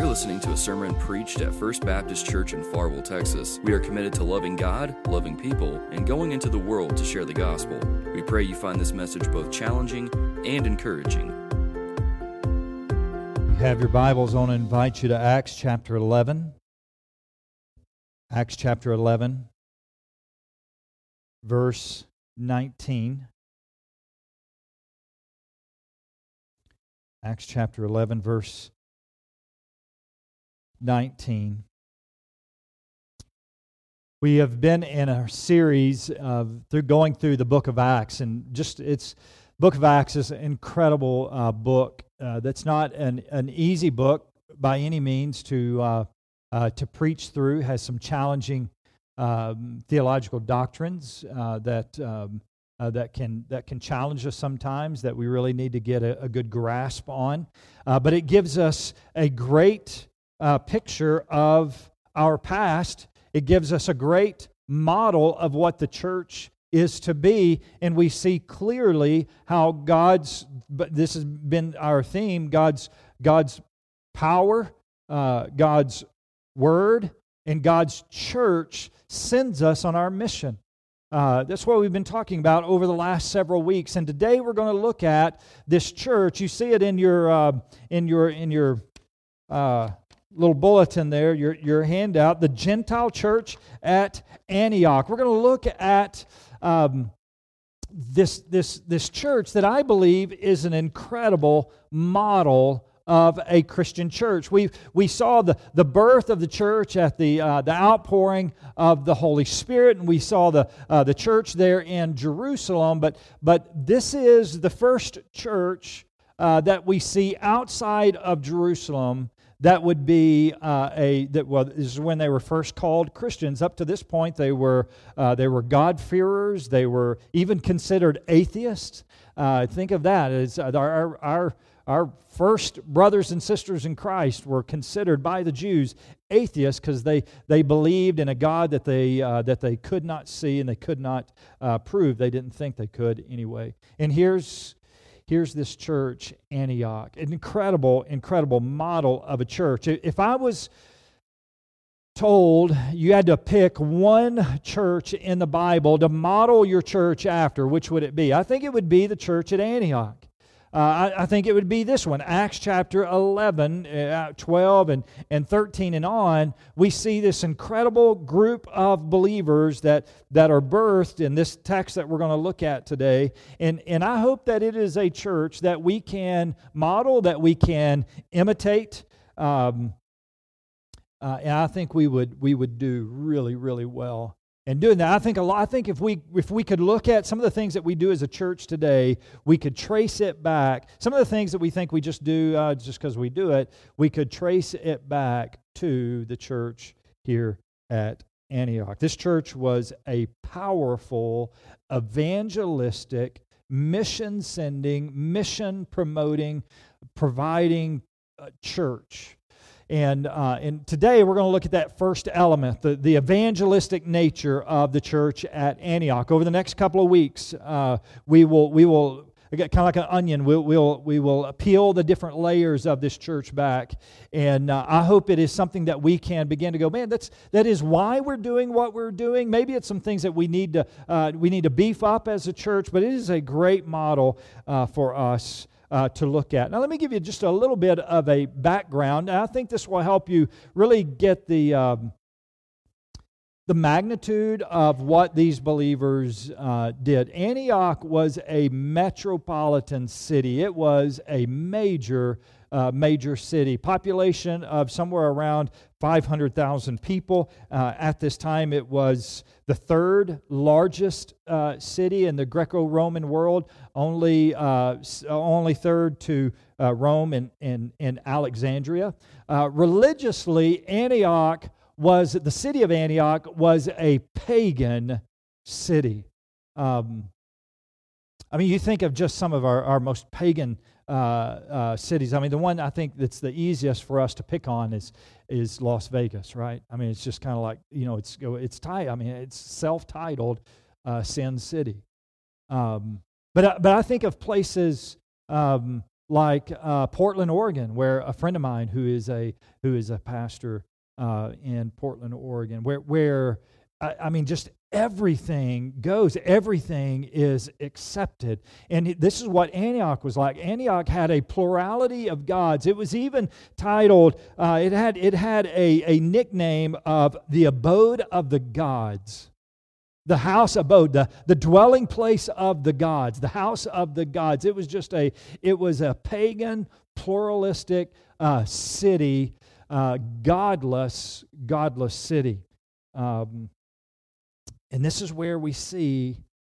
You're listening to a sermon preached at First Baptist Church in Farwell, Texas. We are committed to loving God, loving people, and going into the world to share the gospel. We pray you find this message both challenging and encouraging. Have your Bibles, I want to invite you to Acts chapter 11. Acts chapter 11, verse 19. Acts chapter 11, verse 19. We have been in a series of through going through the book of Acts, and just it's book of Acts is an incredible uh, book. Uh, that's not an, an easy book by any means to uh, uh to preach through. Has some challenging um, theological doctrines uh, that um, uh, that can that can challenge us sometimes. That we really need to get a, a good grasp on. but it gives us a great uh, picture of our past. It gives us a great model of what the church is to be, and we see clearly how God's. But this has been our theme: God's God's power, uh, God's word, and God's church sends us on our mission. Uh, that's what we've been talking about over the last several weeks, and today we're going to look at this church. You see it in your uh, in your in your uh, little bulletin there, your, your handout, the Gentile church at Antioch. We're going to look at um, this, this, this church that I believe is an incredible model of a Christian church. We, we saw the, the birth of the church at the, uh, the outpouring of the Holy Spirit, and we saw the, uh, the church there in Jerusalem. But, but this is the first church uh, that we see outside of Jerusalem that would be uh, a that well this is when they were first called christians. Up to this point they were uh, they were god-fearers. They were even considered atheists. Uh, think of that as uh, our, our our first brothers and sisters in christ were considered by the jews atheists because they they believed in a god that they uh, that they could not see and they could not uh, prove. They didn't think they could anyway. And here's here's this church, Antioch. An incredible, incredible model of a church. If I was told you had to pick one church in the Bible to model your church after, which would it be? I think it would be the church at Antioch. Uh, I, I, think it would be this one, Acts chapter 11, uh, 12, and, and 13 and on. We see this incredible group of believers that, that are birthed in this text that we're going to look at today. And, and I hope that it is a church that we can model, that we can imitate. Um, uh, and I think we would, we would do really, really well and doing that i think a lot i think if we if we could look at some of the things that we do as a church today we could trace it back. Some of the things that we think we just do uh, just because we do it we could trace it back to the church here at antioch. This church was a powerful evangelistic mission sending mission promoting providing uh, church and, uh, and today we're going to look at that first element, the, the evangelistic nature of the church at Antioch. Over the next couple of weeks, uh, we will, we will kind of like an onion, we'll, we'll, we will peel the different layers of this church back. And uh, I hope it is something that we can begin to go, man, that's, that is why we're doing what we're doing. Maybe it's some things that we need to, uh, we need to beef up as a church, but it is a great model uh, for us uh, to look at. Now, let me give you just a little bit of a background. I think this will help you really get the. Um, the magnitude of what these believers uh, did. Antioch was a metropolitan city. It was a major, uh, major city. Population of somewhere around 500,000 people. Uh, at this time, it was the third largest uh, city in the Greco Roman world, only, uh, only third to uh, Rome and, and, and Alexandria. Religiously, Antioch was, the city of Antioch was a pagan city. Um, I mean, you think of just some of our, our most pagan uh, uh, cities. I mean, the one I think that's the easiest for us to pick on is is Las Vegas, right? I mean, it's just kind of like you know, it's it's. I mean, it's self-titled uh, Sin City. Um, but but I think of places um, like uh, Portland, Oregon, where a friend of mine who is a who is a pastor uh, in Portland, Oregon, where where I, I mean just everything goes, everything is accepted. And this is what Antioch was like. Antioch had a plurality of gods. It was even titled, uh, it had, it had a, a nickname of the abode of the gods. The house abode, the, the dwelling place of the gods, the house of the gods. It was just a, it was a pagan, pluralistic uh, city, uh, godless, godless city. Um, and this is where we see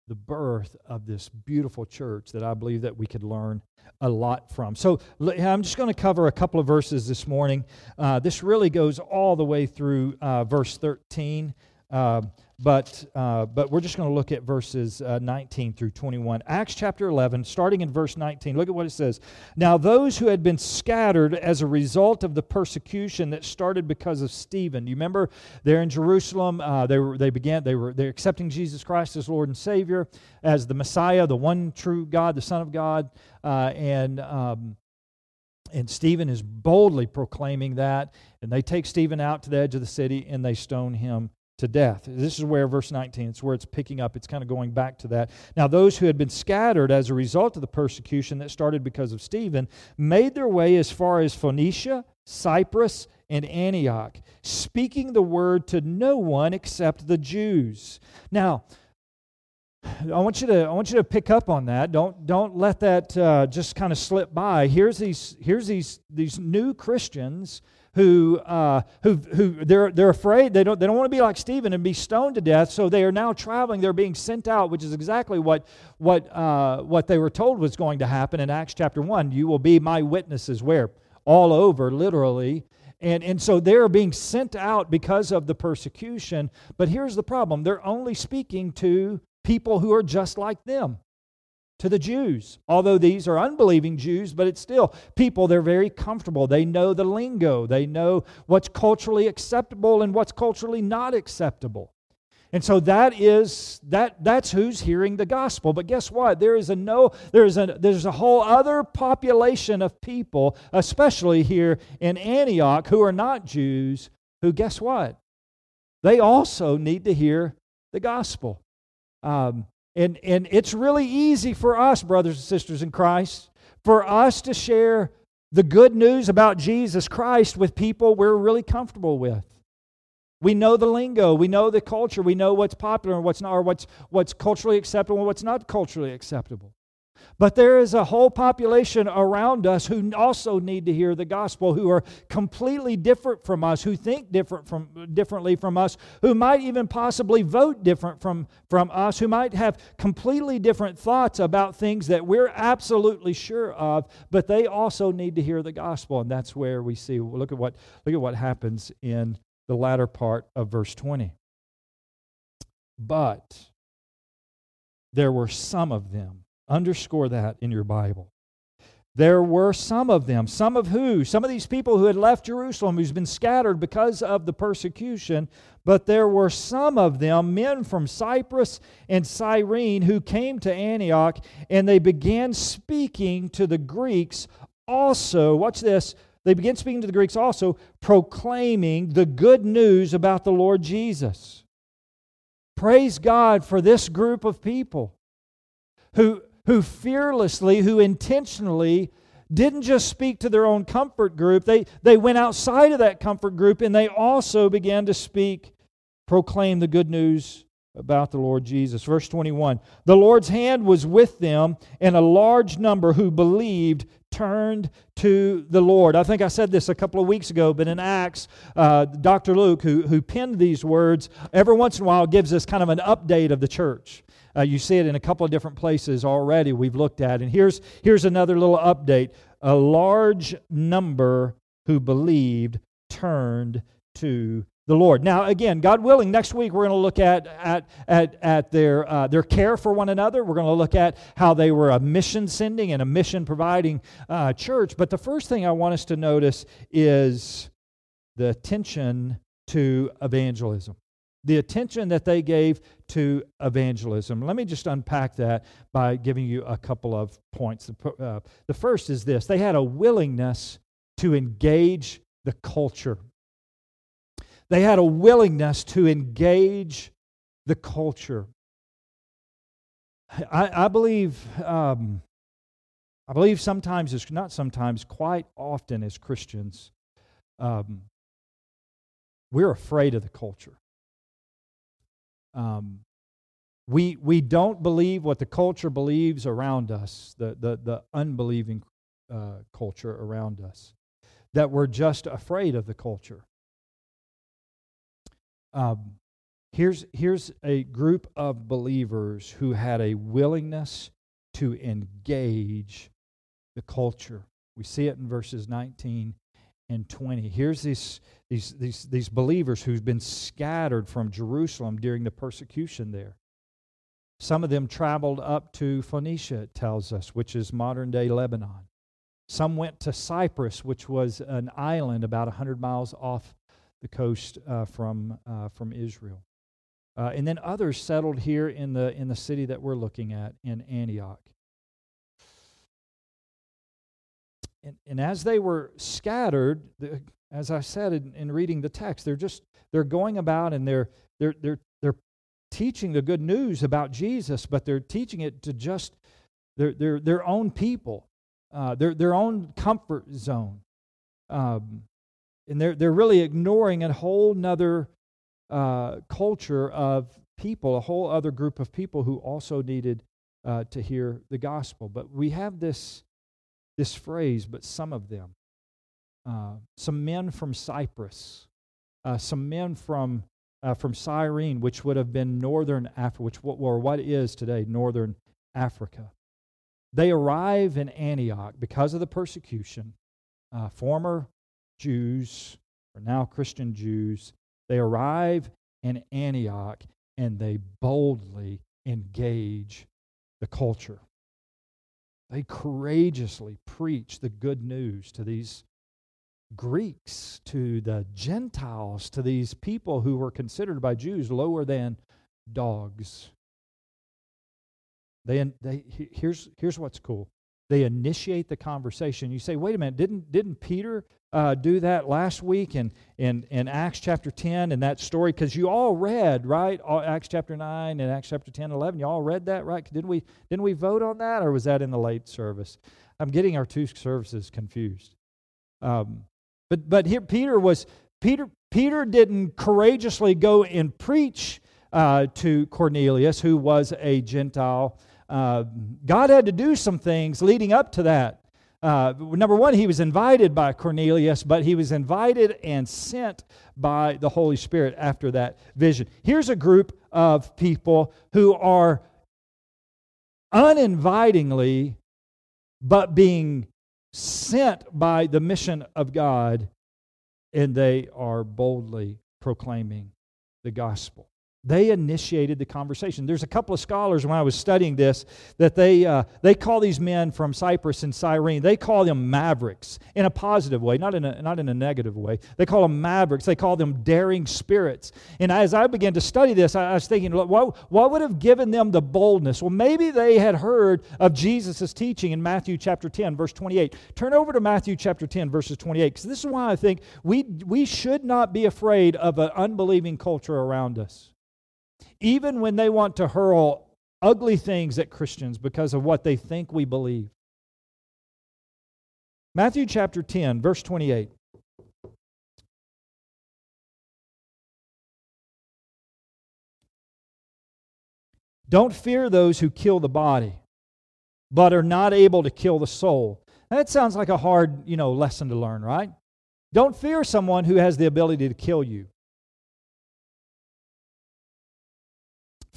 the birth of this beautiful church that I believe that we could learn a lot from. So I'm just going to cover a couple of verses this morning. Uh, this really goes all the way through uh, verse 13. Uh, but, uh, but we're just going to look at verses uh, 19 through 21. Acts chapter 11, starting in verse 19, look at what it says. Now, those who had been scattered as a result of the persecution that started because of Stephen, Do you remember they're in Jerusalem, uh, they, were, they began, they were they're accepting Jesus Christ as Lord and Savior, as the Messiah, the one true God, the Son of God, uh, and. Um, and Stephen is boldly proclaiming that. And they take Stephen out to the edge of the city and they stone him to death. This is where verse 19, it's where it's picking up. It's kind of going back to that. Now, those who had been scattered as a result of the persecution that started because of Stephen made their way as far as Phoenicia, Cyprus, and Antioch, speaking the word to no one except the Jews. Now, I want you to I want you to pick up on that. Don't don't let that uh, just kind of slip by. Here's these here's these these new Christians who, uh, who, who they're, they're afraid. They don't, they don't want to be like Stephen and be stoned to death. So they are now traveling. They're being sent out, which is exactly what, what, uh, what they were told was going to happen in Acts chapter 1. You will be my witnesses where? All over, literally. And, and so they're being sent out because of the persecution. But here's the problem they're only speaking to people who are just like them to the Jews. Although these are unbelieving Jews, but it's still people, they're very comfortable. They know the lingo, they know what's culturally acceptable and what's culturally not acceptable. And so that is that that's who's hearing the gospel. But guess what? There is a no there's a there's a whole other population of people, especially here in Antioch, who are not Jews, who guess what? They also need to hear the gospel. Um, and, and it's really easy for us, brothers and sisters in Christ, for us to share the good news about Jesus Christ with people we're really comfortable with. We know the lingo, we know the culture, we know what's popular and what's not, or what's, what's culturally acceptable and what's not culturally acceptable. But there is a whole population around us who also need to hear the gospel, who are completely different from us, who think different from, differently from us, who might even possibly vote different from, from us, who might have completely different thoughts about things that we're absolutely sure of, but they also need to hear the gospel. And that's where we see, look at what, look at what happens in the latter part of verse 20. But there were some of them Underscore that in your Bible. There were some of them, some of who? Some of these people who had left Jerusalem, who's been scattered because of the persecution, but there were some of them, men from Cyprus and Cyrene, who came to Antioch, and they began speaking to the Greeks also. Watch this. They began speaking to the Greeks also, proclaiming the good news about the Lord Jesus. Praise God for this group of people who who fearlessly, who intentionally didn't just speak to their own comfort group, they, they went outside of that comfort group and they also began to speak, proclaim the good news about the Lord Jesus. Verse 21 The Lord's hand was with them, and a large number who believed turned to the Lord. I think I said this a couple of weeks ago, but in Acts, uh, Dr. Luke, who, who penned these words, every once in a while gives us kind of an update of the church. Uh, you see it in a couple of different places already we've looked at. And here's, here's another little update. A large number who believed turned to the Lord. Now, again, God willing, next week we're going to look at, at, at, at their, uh, their care for one another. We're going to look at how they were a mission sending and a mission providing uh, church. But the first thing I want us to notice is the attention to evangelism. the attention that they gave to evangelism. Let me just unpack that by giving you a couple of points. Uh, the first is this they had a willingness to engage the culture, they had a willingness to engage the culture. I, I believe. Um, I believe sometimes, it's not sometimes, quite often as Christians, um, we're afraid of the culture. Um, we, we don't believe what the culture believes around us, the, the, the unbelieving uh, culture around us, that we're just afraid of the culture. Um, here's, here's a group of believers who had a willingness to engage the culture. We see it in verses 19 and 20. Here's these, these, these, these believers who've been scattered from Jerusalem during the persecution there. Some of them traveled up to Phoenicia, it tells us, which is modern day Lebanon. Some went to Cyprus, which was an island about 100 miles off the coast uh, from, uh, from Israel. Uh, and then others settled here in the, in the city that we're looking at in Antioch. And, and as they were scattered, as I said in, in reading the text, they're just they're going about and they're they're they're they're teaching the good news about Jesus, but they're teaching it to just their their their own people, uh, their their own comfort zone, um, and they're they're really ignoring a whole nother uh, culture of people, a whole other group of people who also needed uh, to hear the gospel. But we have this this phrase, but some of them. Uh, some men from Cyprus, uh, some men from, uh, from Cyrene, which would have been northern Africa, which or what is today northern Africa. They arrive in Antioch because of the persecution. Uh, former Jews, or now Christian Jews, they arrive in Antioch and they boldly engage the culture. They courageously preach the good news to these Greeks, to the Gentiles, to these people who were considered by Jews lower than dogs. They, they, here's, here's what's cool. They initiate the conversation. You say, wait a minute, didn't, didn't Peter uh, do that last week in, in, in Acts chapter 10 and that story? Because you all read, right? All, Acts chapter 9 and Acts chapter 10 11. You all read that, right? Didn't we, didn't we vote on that or was that in the late service? I'm getting our two services confused. Um, but, but here, Peter was, Peter, Peter didn't courageously go and preach uh, to Cornelius, who was a Gentile. Uh, God had to do some things leading up to that. Uh, number one, he was invited by Cornelius, but he was invited and sent by the Holy Spirit after that vision. Here's a group of people who are uninvitingly, but being sent by the mission of God, and they are boldly proclaiming the gospel. They initiated the conversation. There's a couple of scholars when I was studying this that they, uh, they call these men from Cyprus and Cyrene, they call them mavericks in a positive way, not in a, not in a negative way. They call them mavericks. They call them daring spirits. And as I began to study this, I, I was thinking, what, what would have given them the boldness? Well, maybe they had heard of Jesus' teaching in Matthew chapter 10, verse 28. Turn over to Matthew chapter 10, verses 28, because this is why I think we, we should not be afraid of an unbelieving culture around us even when they want to hurl ugly things at Christians because of what they think we believe. Matthew chapter 10, verse 28. Don't fear those who kill the body, but are not able to kill the soul. that sounds like a hard, you know, lesson to learn, right? Don't fear someone who has the ability to kill you.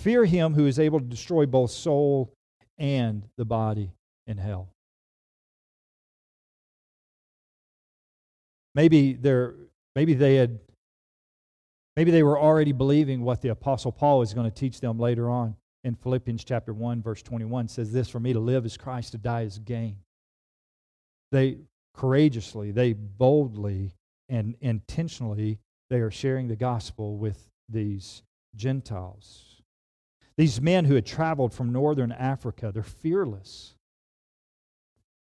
Fear him who is able to destroy both soul and the body in hell. Maybe they're maybe they had maybe they were already believing what the apostle Paul is going to teach them later on in Philippians chapter 1 verse 21 says this for me to live is Christ to die is gain. They courageously, they boldly and intentionally they are sharing the gospel with these Gentiles. These men who had traveled from northern Africa, they're fearless.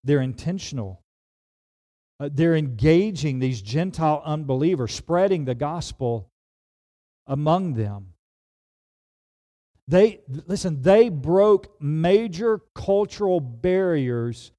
They're intentional. Uh, they're engaging these Gentile unbelievers, spreading the gospel among them. They listen, they broke major cultural barriers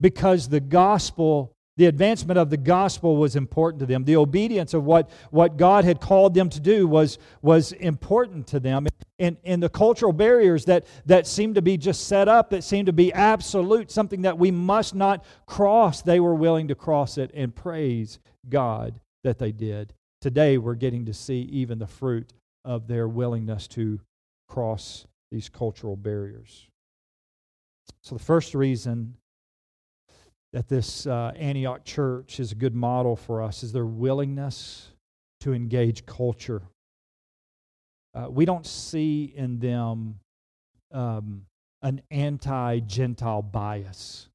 because the gospel the advancement of the gospel was important to them. The obedience of what, what God had called them to do was, was important to them. And, and the cultural barriers that, that seemed to be just set up, that seemed to be absolute, something that we must not cross, they were willing to cross it and praise God that they did. Today, we're getting to see even the fruit of their willingness to cross these cultural barriers. So, the first reason that this uh, Antioch church is a good model for us is their willingness to engage culture. Uh, we don't see in them um, an anti Gentile bias.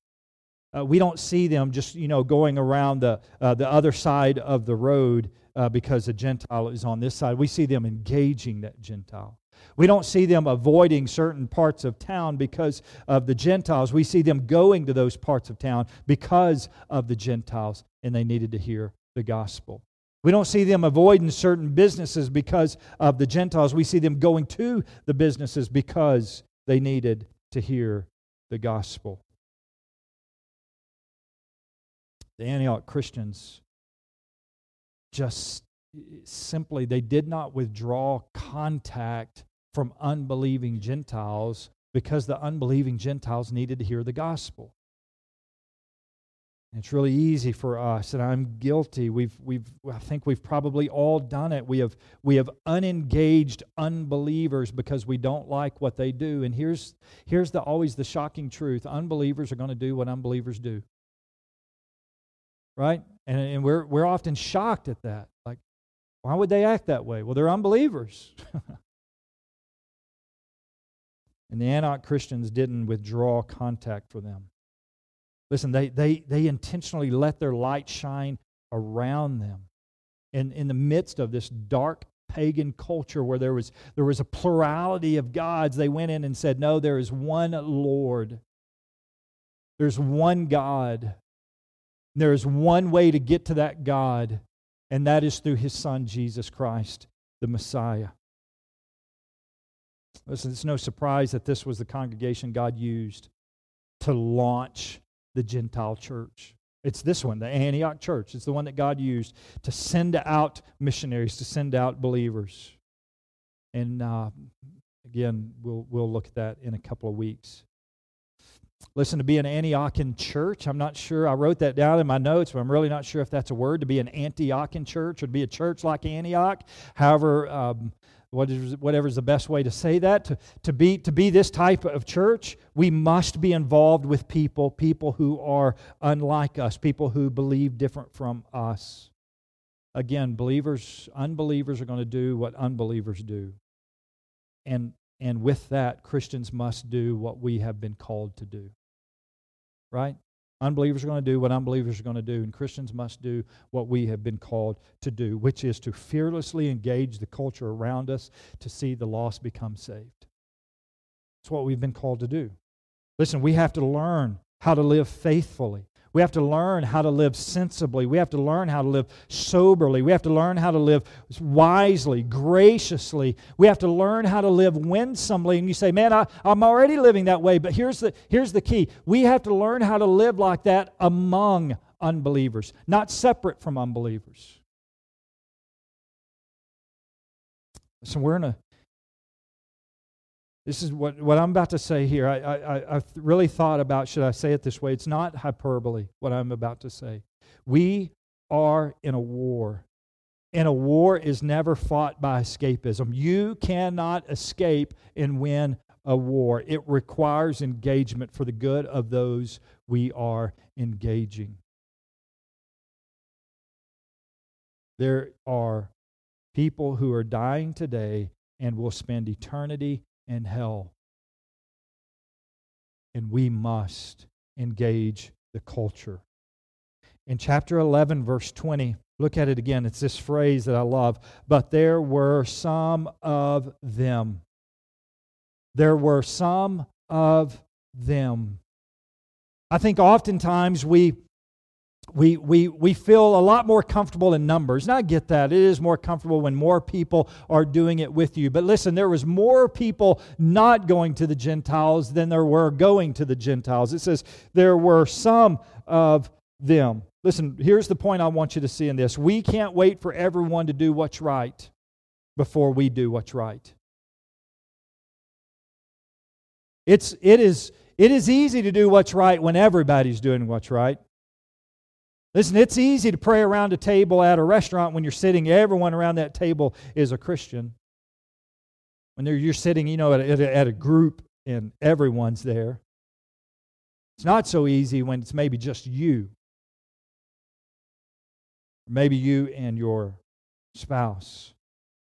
Uh, we don't see them just you know going around the uh, the other side of the road uh, because a Gentile is on this side. We see them engaging that Gentile. We don't see them avoiding certain parts of town because of the Gentiles. We see them going to those parts of town because of the Gentiles, and they needed to hear the gospel. We don't see them avoiding certain businesses because of the Gentiles. We see them going to the businesses because they needed to hear the gospel. The Antioch Christians just simply they did not withdraw contact from unbelieving Gentiles because the unbelieving Gentiles needed to hear the gospel. It's really easy for us, and I'm guilty. We've, we've, I think we've probably all done it. We have, we have unengaged unbelievers because we don't like what they do. And here's, here's the, always the shocking truth unbelievers are going to do what unbelievers do. Right? And, and we're, we're often shocked at that. Like, why would they act that way? Well, they're unbelievers. And the Antioch Christians didn't withdraw contact for them. Listen, they, they, they intentionally let their light shine around them. In, in the midst of this dark pagan culture where there was, there was a plurality of gods, they went in and said, No, there is one Lord. There's one God. There is one way to get to that God, and that is through his Son, Jesus Christ, the Messiah. Listen, it's no surprise that this was the congregation God used to launch the Gentile church. It's this one, the Antioch church. It's the one that God used to send out missionaries, to send out believers. And uh, again, we'll, we'll look at that in a couple of weeks. Listen, to be an Antiochian church, I'm not sure. I wrote that down in my notes, but I'm really not sure if that's a word. To be an Antiochian church or to be a church like Antioch. However, um, what is, whatever's the best way to say that, to, to, be, to be this type of church, we must be involved with people, people who are unlike us, people who believe different from us. Again, believers, unbelievers are going to do what unbelievers do. And, and with that, Christians must do what we have been called to do. Right? Unbelievers are going to do what unbelievers are going to do, and Christians must do what we have been called to do, which is to fearlessly engage the culture around us to see the lost become saved. It's what we've been called to do. Listen, we have to learn how to live faithfully. We have to learn how to live sensibly. We have to learn how to live soberly. We have to learn how to live wisely, graciously. We have to learn how to live winsomely. And you say, man, I, am already living that way. But here's the, here's the key we have to learn how to live like that among unbelievers, not separate from unbelievers. So we're in a this is what, what I'm about to say here. I, I, I really thought about should I say it this way? It's not hyperbole, what I'm about to say. We are in a war. And a war is never fought by escapism. You cannot escape and win a war. It requires engagement for the good of those we are engaging. There are people who are dying today and will spend eternity and hell. And we must engage the culture. In chapter 11, verse 20, Look at it again. It's this phrase that I love. But there were some of them. There were some of them. I think oftentimes we we, we, we feel a lot more comfortable in numbers. And I get that. It is more comfortable when more people are doing it with you. But listen, there was more people not going to the Gentiles than there were going to the Gentiles. It says there were some of them. Listen, here's the point I want you to see in this. We can't wait for everyone to do what's right before we do what's right. It's, it, is, it is easy to do what's right when everybody's doing what's right. Listen, it's easy to pray around a table at a restaurant when you're sitting, everyone around that table is a Christian. When you're sitting, you know, at a, at a group and everyone's there. It's not so easy when it's maybe just you. Maybe you and your spouse.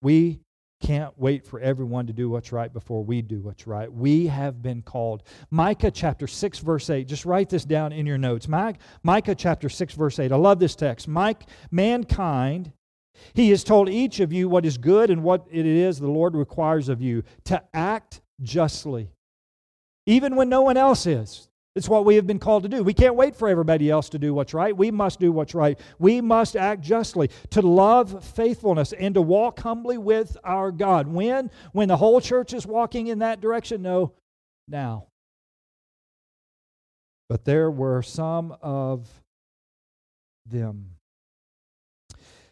We can't wait for everyone to do what's right before we do what's right. We have been called. Micah chapter 6, verse 8. Just write this down in your notes. Micah chapter 6, verse 8. I love this text. Mike, mankind, he has told each of you what is good and what it is the Lord requires of you to act justly, even when no one else is. It's what we have been called to do. We can't wait for everybody else to do what's right. We must do what's right. We must act justly, to love faithfulness, and to walk humbly with our God. When? When the whole church is walking in that direction? No, now. But there were some of them.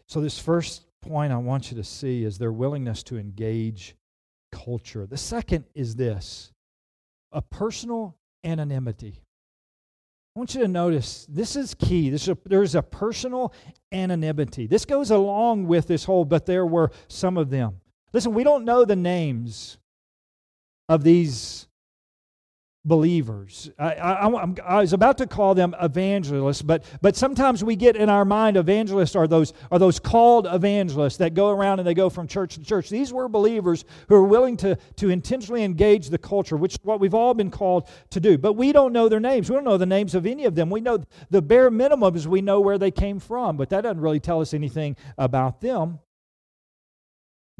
So, this first point I want you to see is their willingness to engage culture. The second is this a personal anonymity. I want you to notice this is key. This is a, there's a personal anonymity. This goes along with this whole, but there were some of them. Listen, we don't know the names of these believers. I, I, I, was about to call them evangelists, but, but sometimes we get in our mind evangelists are those, are those called evangelists that go around and they go from church to church. These were believers who are willing to, to intentionally engage the culture, which is what we've all been called to do. But we don't know their names. We don't know the names of any of them. We know the bare minimum is we know where they came from, but that doesn't really tell us anything about them.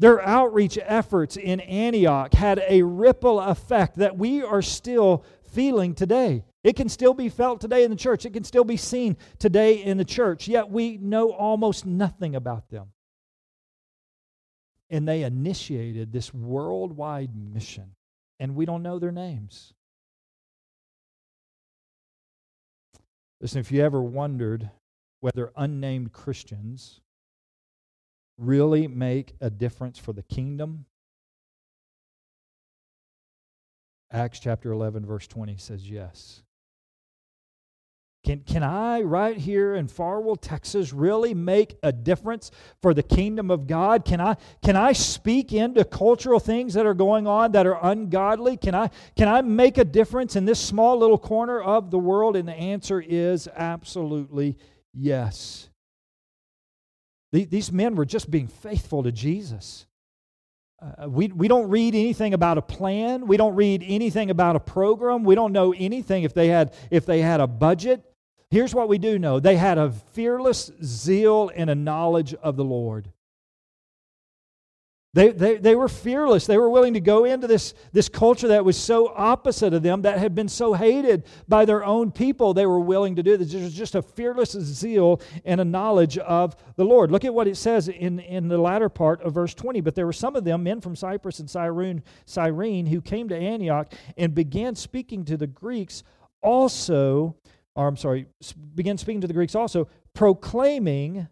Their outreach efforts in Antioch had a ripple effect that we are still feeling today. It can still be felt today in the church, it can still be seen today in the church, yet we know almost nothing about them. And they initiated this worldwide mission, and we don't know their names. Listen, if you ever wondered whether unnamed Christians really make a difference for the kingdom? Acts chapter 11, verse 20 says yes. Can, can I, right here in Farwell, Texas, really make a difference for the kingdom of God? Can I, can I speak into cultural things that are going on that are ungodly? Can I, can I make a difference in this small little corner of the world? And the answer is absolutely yes. These men were just being faithful to Jesus. Uh, we, we don't read anything about a plan. We don't read anything about a program. We don't know anything if they had, if they had a budget. Here's what we do know they had a fearless zeal and a knowledge of the Lord. They, they, they were fearless. They were willing to go into this, this culture that was so opposite of them, that had been so hated by their own people. They were willing to do this. There was just a fearless zeal and a knowledge of the Lord. Look at what it says in, in the latter part of verse 20. But there were some of them, men from Cyprus and Cyrene, Cyrene, who came to Antioch and began speaking to the Greeks also, or I'm sorry, began speaking to the Greeks also, proclaiming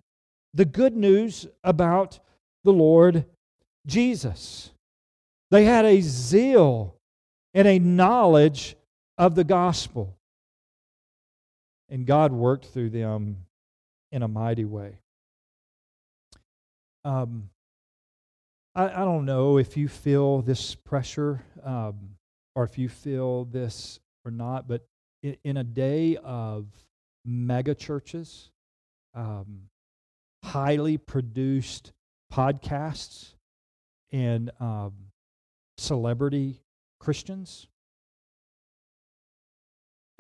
the good news about the Lord Jesus. They had a zeal and a knowledge of the gospel. And God worked through them in a mighty way. Um, I, I don't know if you feel this pressure um, or if you feel this or not, but in, in a day of mega churches, um, highly produced podcasts, and um, celebrity Christians.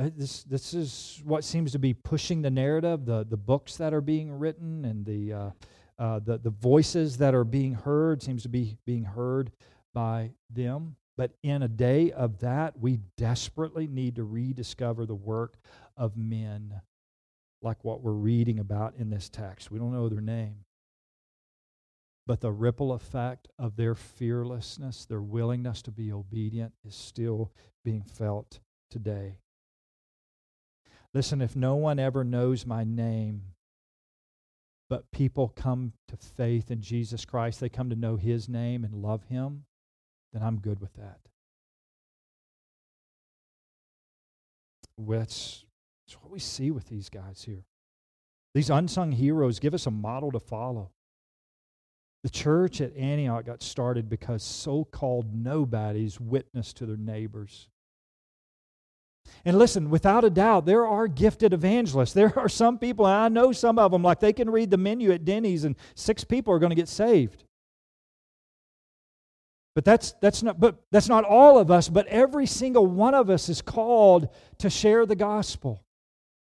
uh, this, this is what seems to be pushing the narrative, the, the books that are being written and the, uh, uh, the, the voices that are being heard seems to be being heard by them. But in a day of that, we desperately need to rediscover the work of men like what we're reading about in this text. We don't know their name. But the ripple effect of their fearlessness, their willingness to be obedient, is still being felt today. Listen, if no one ever knows my name, but people come to faith in Jesus Christ, they come to know his name and love him, then I'm good with that. That's, that's what we see with these guys here. These unsung heroes give us a model to follow. The church at Antioch got started because so called nobodies witnessed to their neighbors. And listen, without a doubt, there are gifted evangelists. There are some people, and I know some of them, like they can read the menu at Denny's and six people are going to get saved. But that's, that's, not, but that's not all of us, but every single one of us is called to share the gospel.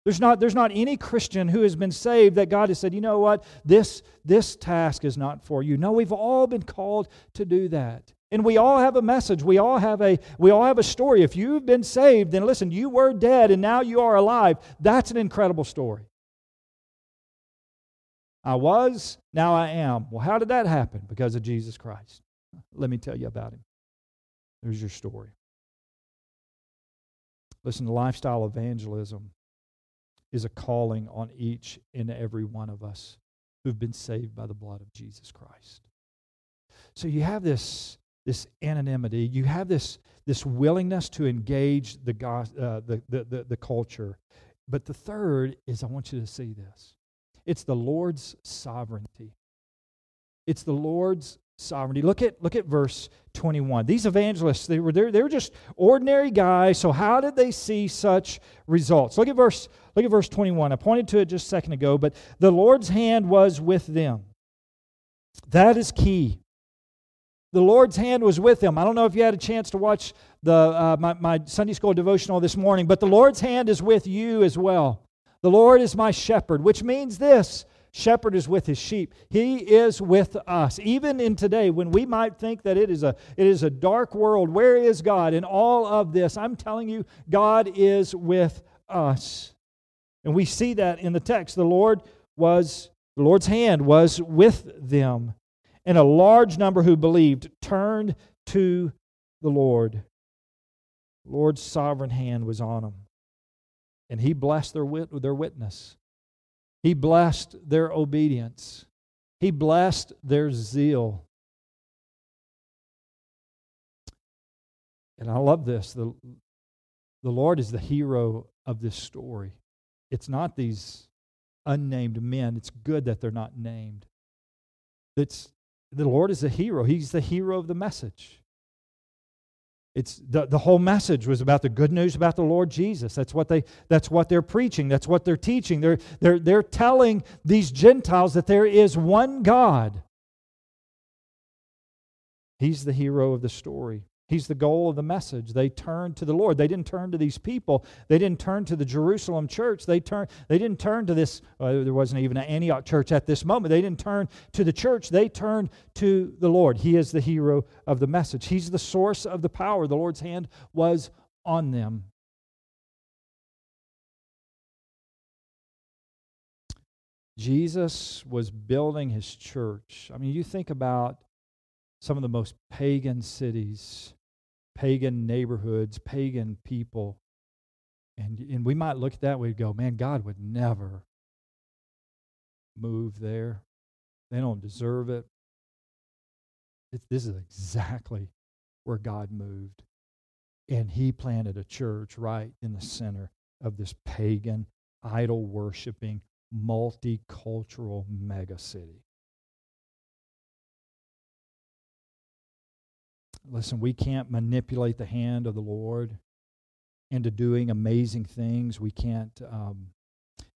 There's not, there's not any Christian who has been saved that God has said, you know what, this, this task is not for you. No, we've all been called to do that. And we all have a message. We all have a we all have a story. If you've been saved, then listen, you were dead and now you are alive. That's an incredible story. I was, now I am. Well, how did that happen? Because of Jesus Christ. Let me tell you about him. There's your story. Listen, to lifestyle evangelism is a calling on each and every one of us who've been saved by the blood of Jesus Christ. So you have this this anonymity. You have this, this willingness to engage the, uh, the, the, the, the culture. But the third is I want you to see this it's the Lord's sovereignty. It's the Lord's sovereignty. Look at, look at verse 21. These evangelists, they were, they were just ordinary guys, so how did they see such results? Look at verse, look at verse 21. I pointed to it just a second ago, but the Lord's hand was with them. That is key the Lord's hand was with them. I don't know if you had a chance to watch the, uh, my, my Sunday school devotional this morning, but the Lord's hand is with you as well. The Lord is my shepherd, which means this shepherd is with his sheep. He is with us. Even in today, when we might think that it is a, it is a dark world, where is God in all of this? I'm telling you, God is with us. And we see that in the text. The Lord was, the Lord's hand was with them and a large number who believed turned to the Lord. The Lord's sovereign hand was on them, and He blessed their, wit- their witness. He blessed their obedience. He blessed their zeal. And I love this. The, the Lord is the hero of this story. It's not these unnamed men. It's good that they're not named. It's the Lord is a hero. He's the hero of the message. It's the, the whole message was about the good news about the Lord Jesus. That's what they that's what they're preaching. That's what they're teaching. They're they're they're telling these Gentiles that there is one God. He's the hero of the story. He's the goal of the message. They turned to the Lord. They didn't turn to these people. They didn't turn to the Jerusalem church. They turned. They didn't turn to this. There wasn't even an Antioch church at this moment. They didn't turn to the church. They turned to the Lord. He is the hero of the message. He's the source of the power. The Lord's hand was on them. Jesus was building his church. I mean, you think about some of the most pagan cities pagan neighborhoods, pagan people. And, and we might look at that, we'd go, man, God would never move there. They don't deserve it. It's, this is exactly where God moved. And he planted a church right in the center of this pagan, idol worshiping, multicultural mega Listen, we can't manipulate the hand of the Lord into doing amazing things. We can't, um,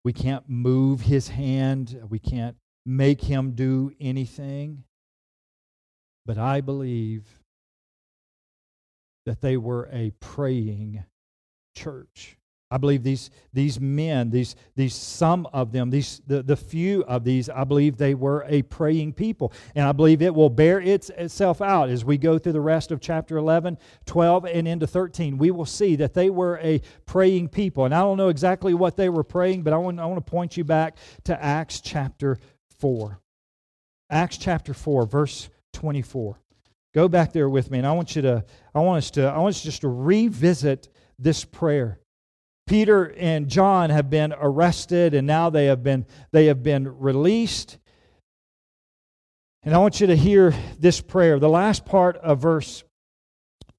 we can't move his hand. We can't make him do anything. But I believe that they were a praying church. I believe these, these men, these, these some of them, these, the, the few of these, I believe they were a praying people. And I believe it will bear its, itself out as we go through the rest of chapter 11, 12, and into 13. We will see that they were a praying people. And I don't know exactly what they were praying, but I want, I want to point you back to Acts chapter 4. Acts chapter 4, verse 24. Go back there with me, and I want you to, I want us to, I want us just to revisit this prayer. Peter and John have been arrested and now they have been they have been released. And I want you to hear this prayer. The last part of verse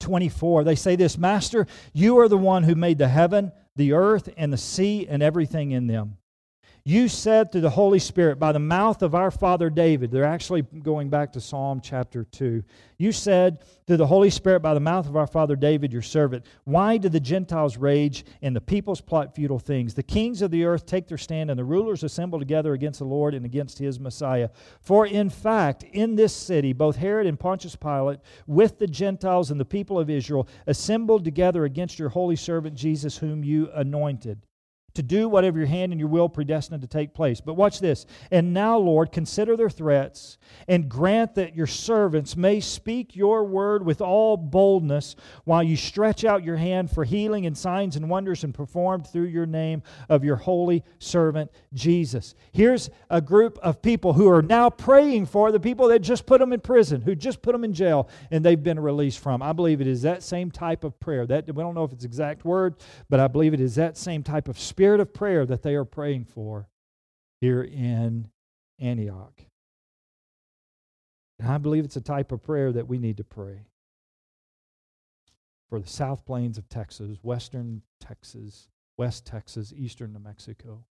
24. They say this, "Master, you are the one who made the heaven, the earth and the sea and everything in them." You said through the Holy Spirit by the mouth of our father David, they're actually going back to Psalm chapter 2. You said through the Holy Spirit by the mouth of our father David, your servant, Why do the Gentiles rage and the peoples plot futile things? The kings of the earth take their stand, and the rulers assemble together against the Lord and against his Messiah. For in fact, in this city, both Herod and Pontius Pilate, with the Gentiles and the people of Israel, assembled together against your holy servant Jesus, whom you anointed to do whatever your hand and your will predestined to take place. But watch this. And now, Lord, consider their threats and grant that your servants may speak your word with all boldness while you stretch out your hand for healing and signs and wonders and performed through your name of your holy servant Jesus. Here's a group of people who are now praying for the people that just put them in prison, who just put them in jail, and they've been released from. I believe it is that same type of prayer. That we don't know if it's exact word, but I believe it is that same type of spirit spirit of prayer that they are praying for here in Antioch. And I believe it's a type of prayer that we need to pray for the South Plains of Texas, Western Texas, West Texas, Eastern New Mexico.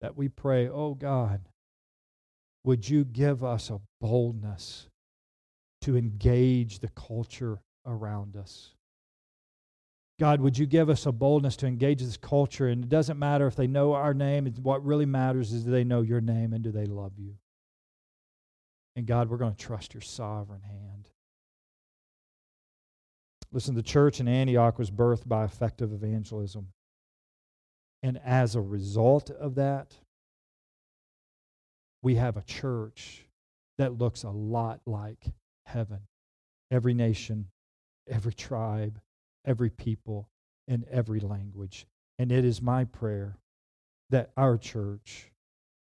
That we pray, oh God, would you give us a boldness to engage the culture around us? God, would you give us a boldness to engage this culture? And it doesn't matter if they know our name. What really matters is do they know your name and do they love you? And God, we're going to trust your sovereign hand. Listen, the church in Antioch was birthed by effective evangelism. And as a result of that, we have a church that looks a lot like heaven. Every nation, every tribe, every people, in every language. And it is my prayer that our church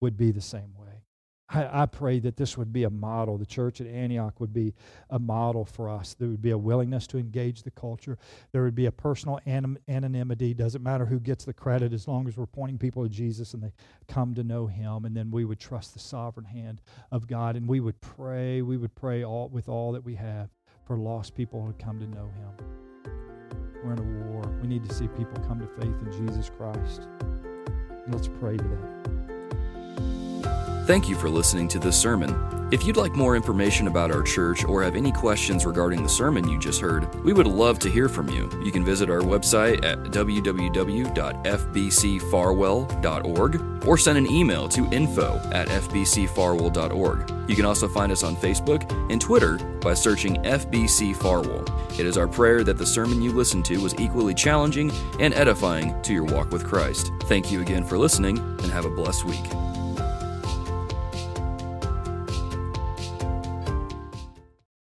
would be the same way. I, I, pray that this would be a model. The church at Antioch would be a model for us. There would be a willingness to engage the culture. There would be a personal anim- anonymity. Doesn't matter who gets the credit as long as we're pointing people to Jesus and they come to know Him. And then we would trust the sovereign hand of God. And we would pray. We would pray all, with all that we have for lost people to come to know Him. We're in a war. We need to see people come to faith in Jesus Christ. Let's pray to that. Thank you for listening to this sermon. If you'd like more information about our church or have any questions regarding the sermon you just heard, we would love to hear from you. You can visit our website at www.fbcfarwell.org or send an email to info at fbcfarwell.org. You can also find us on Facebook and Twitter by searching FBC Farwell. It is our prayer that the sermon you listened to was equally challenging and edifying to your walk with Christ. Thank you again for listening and have a blessed week.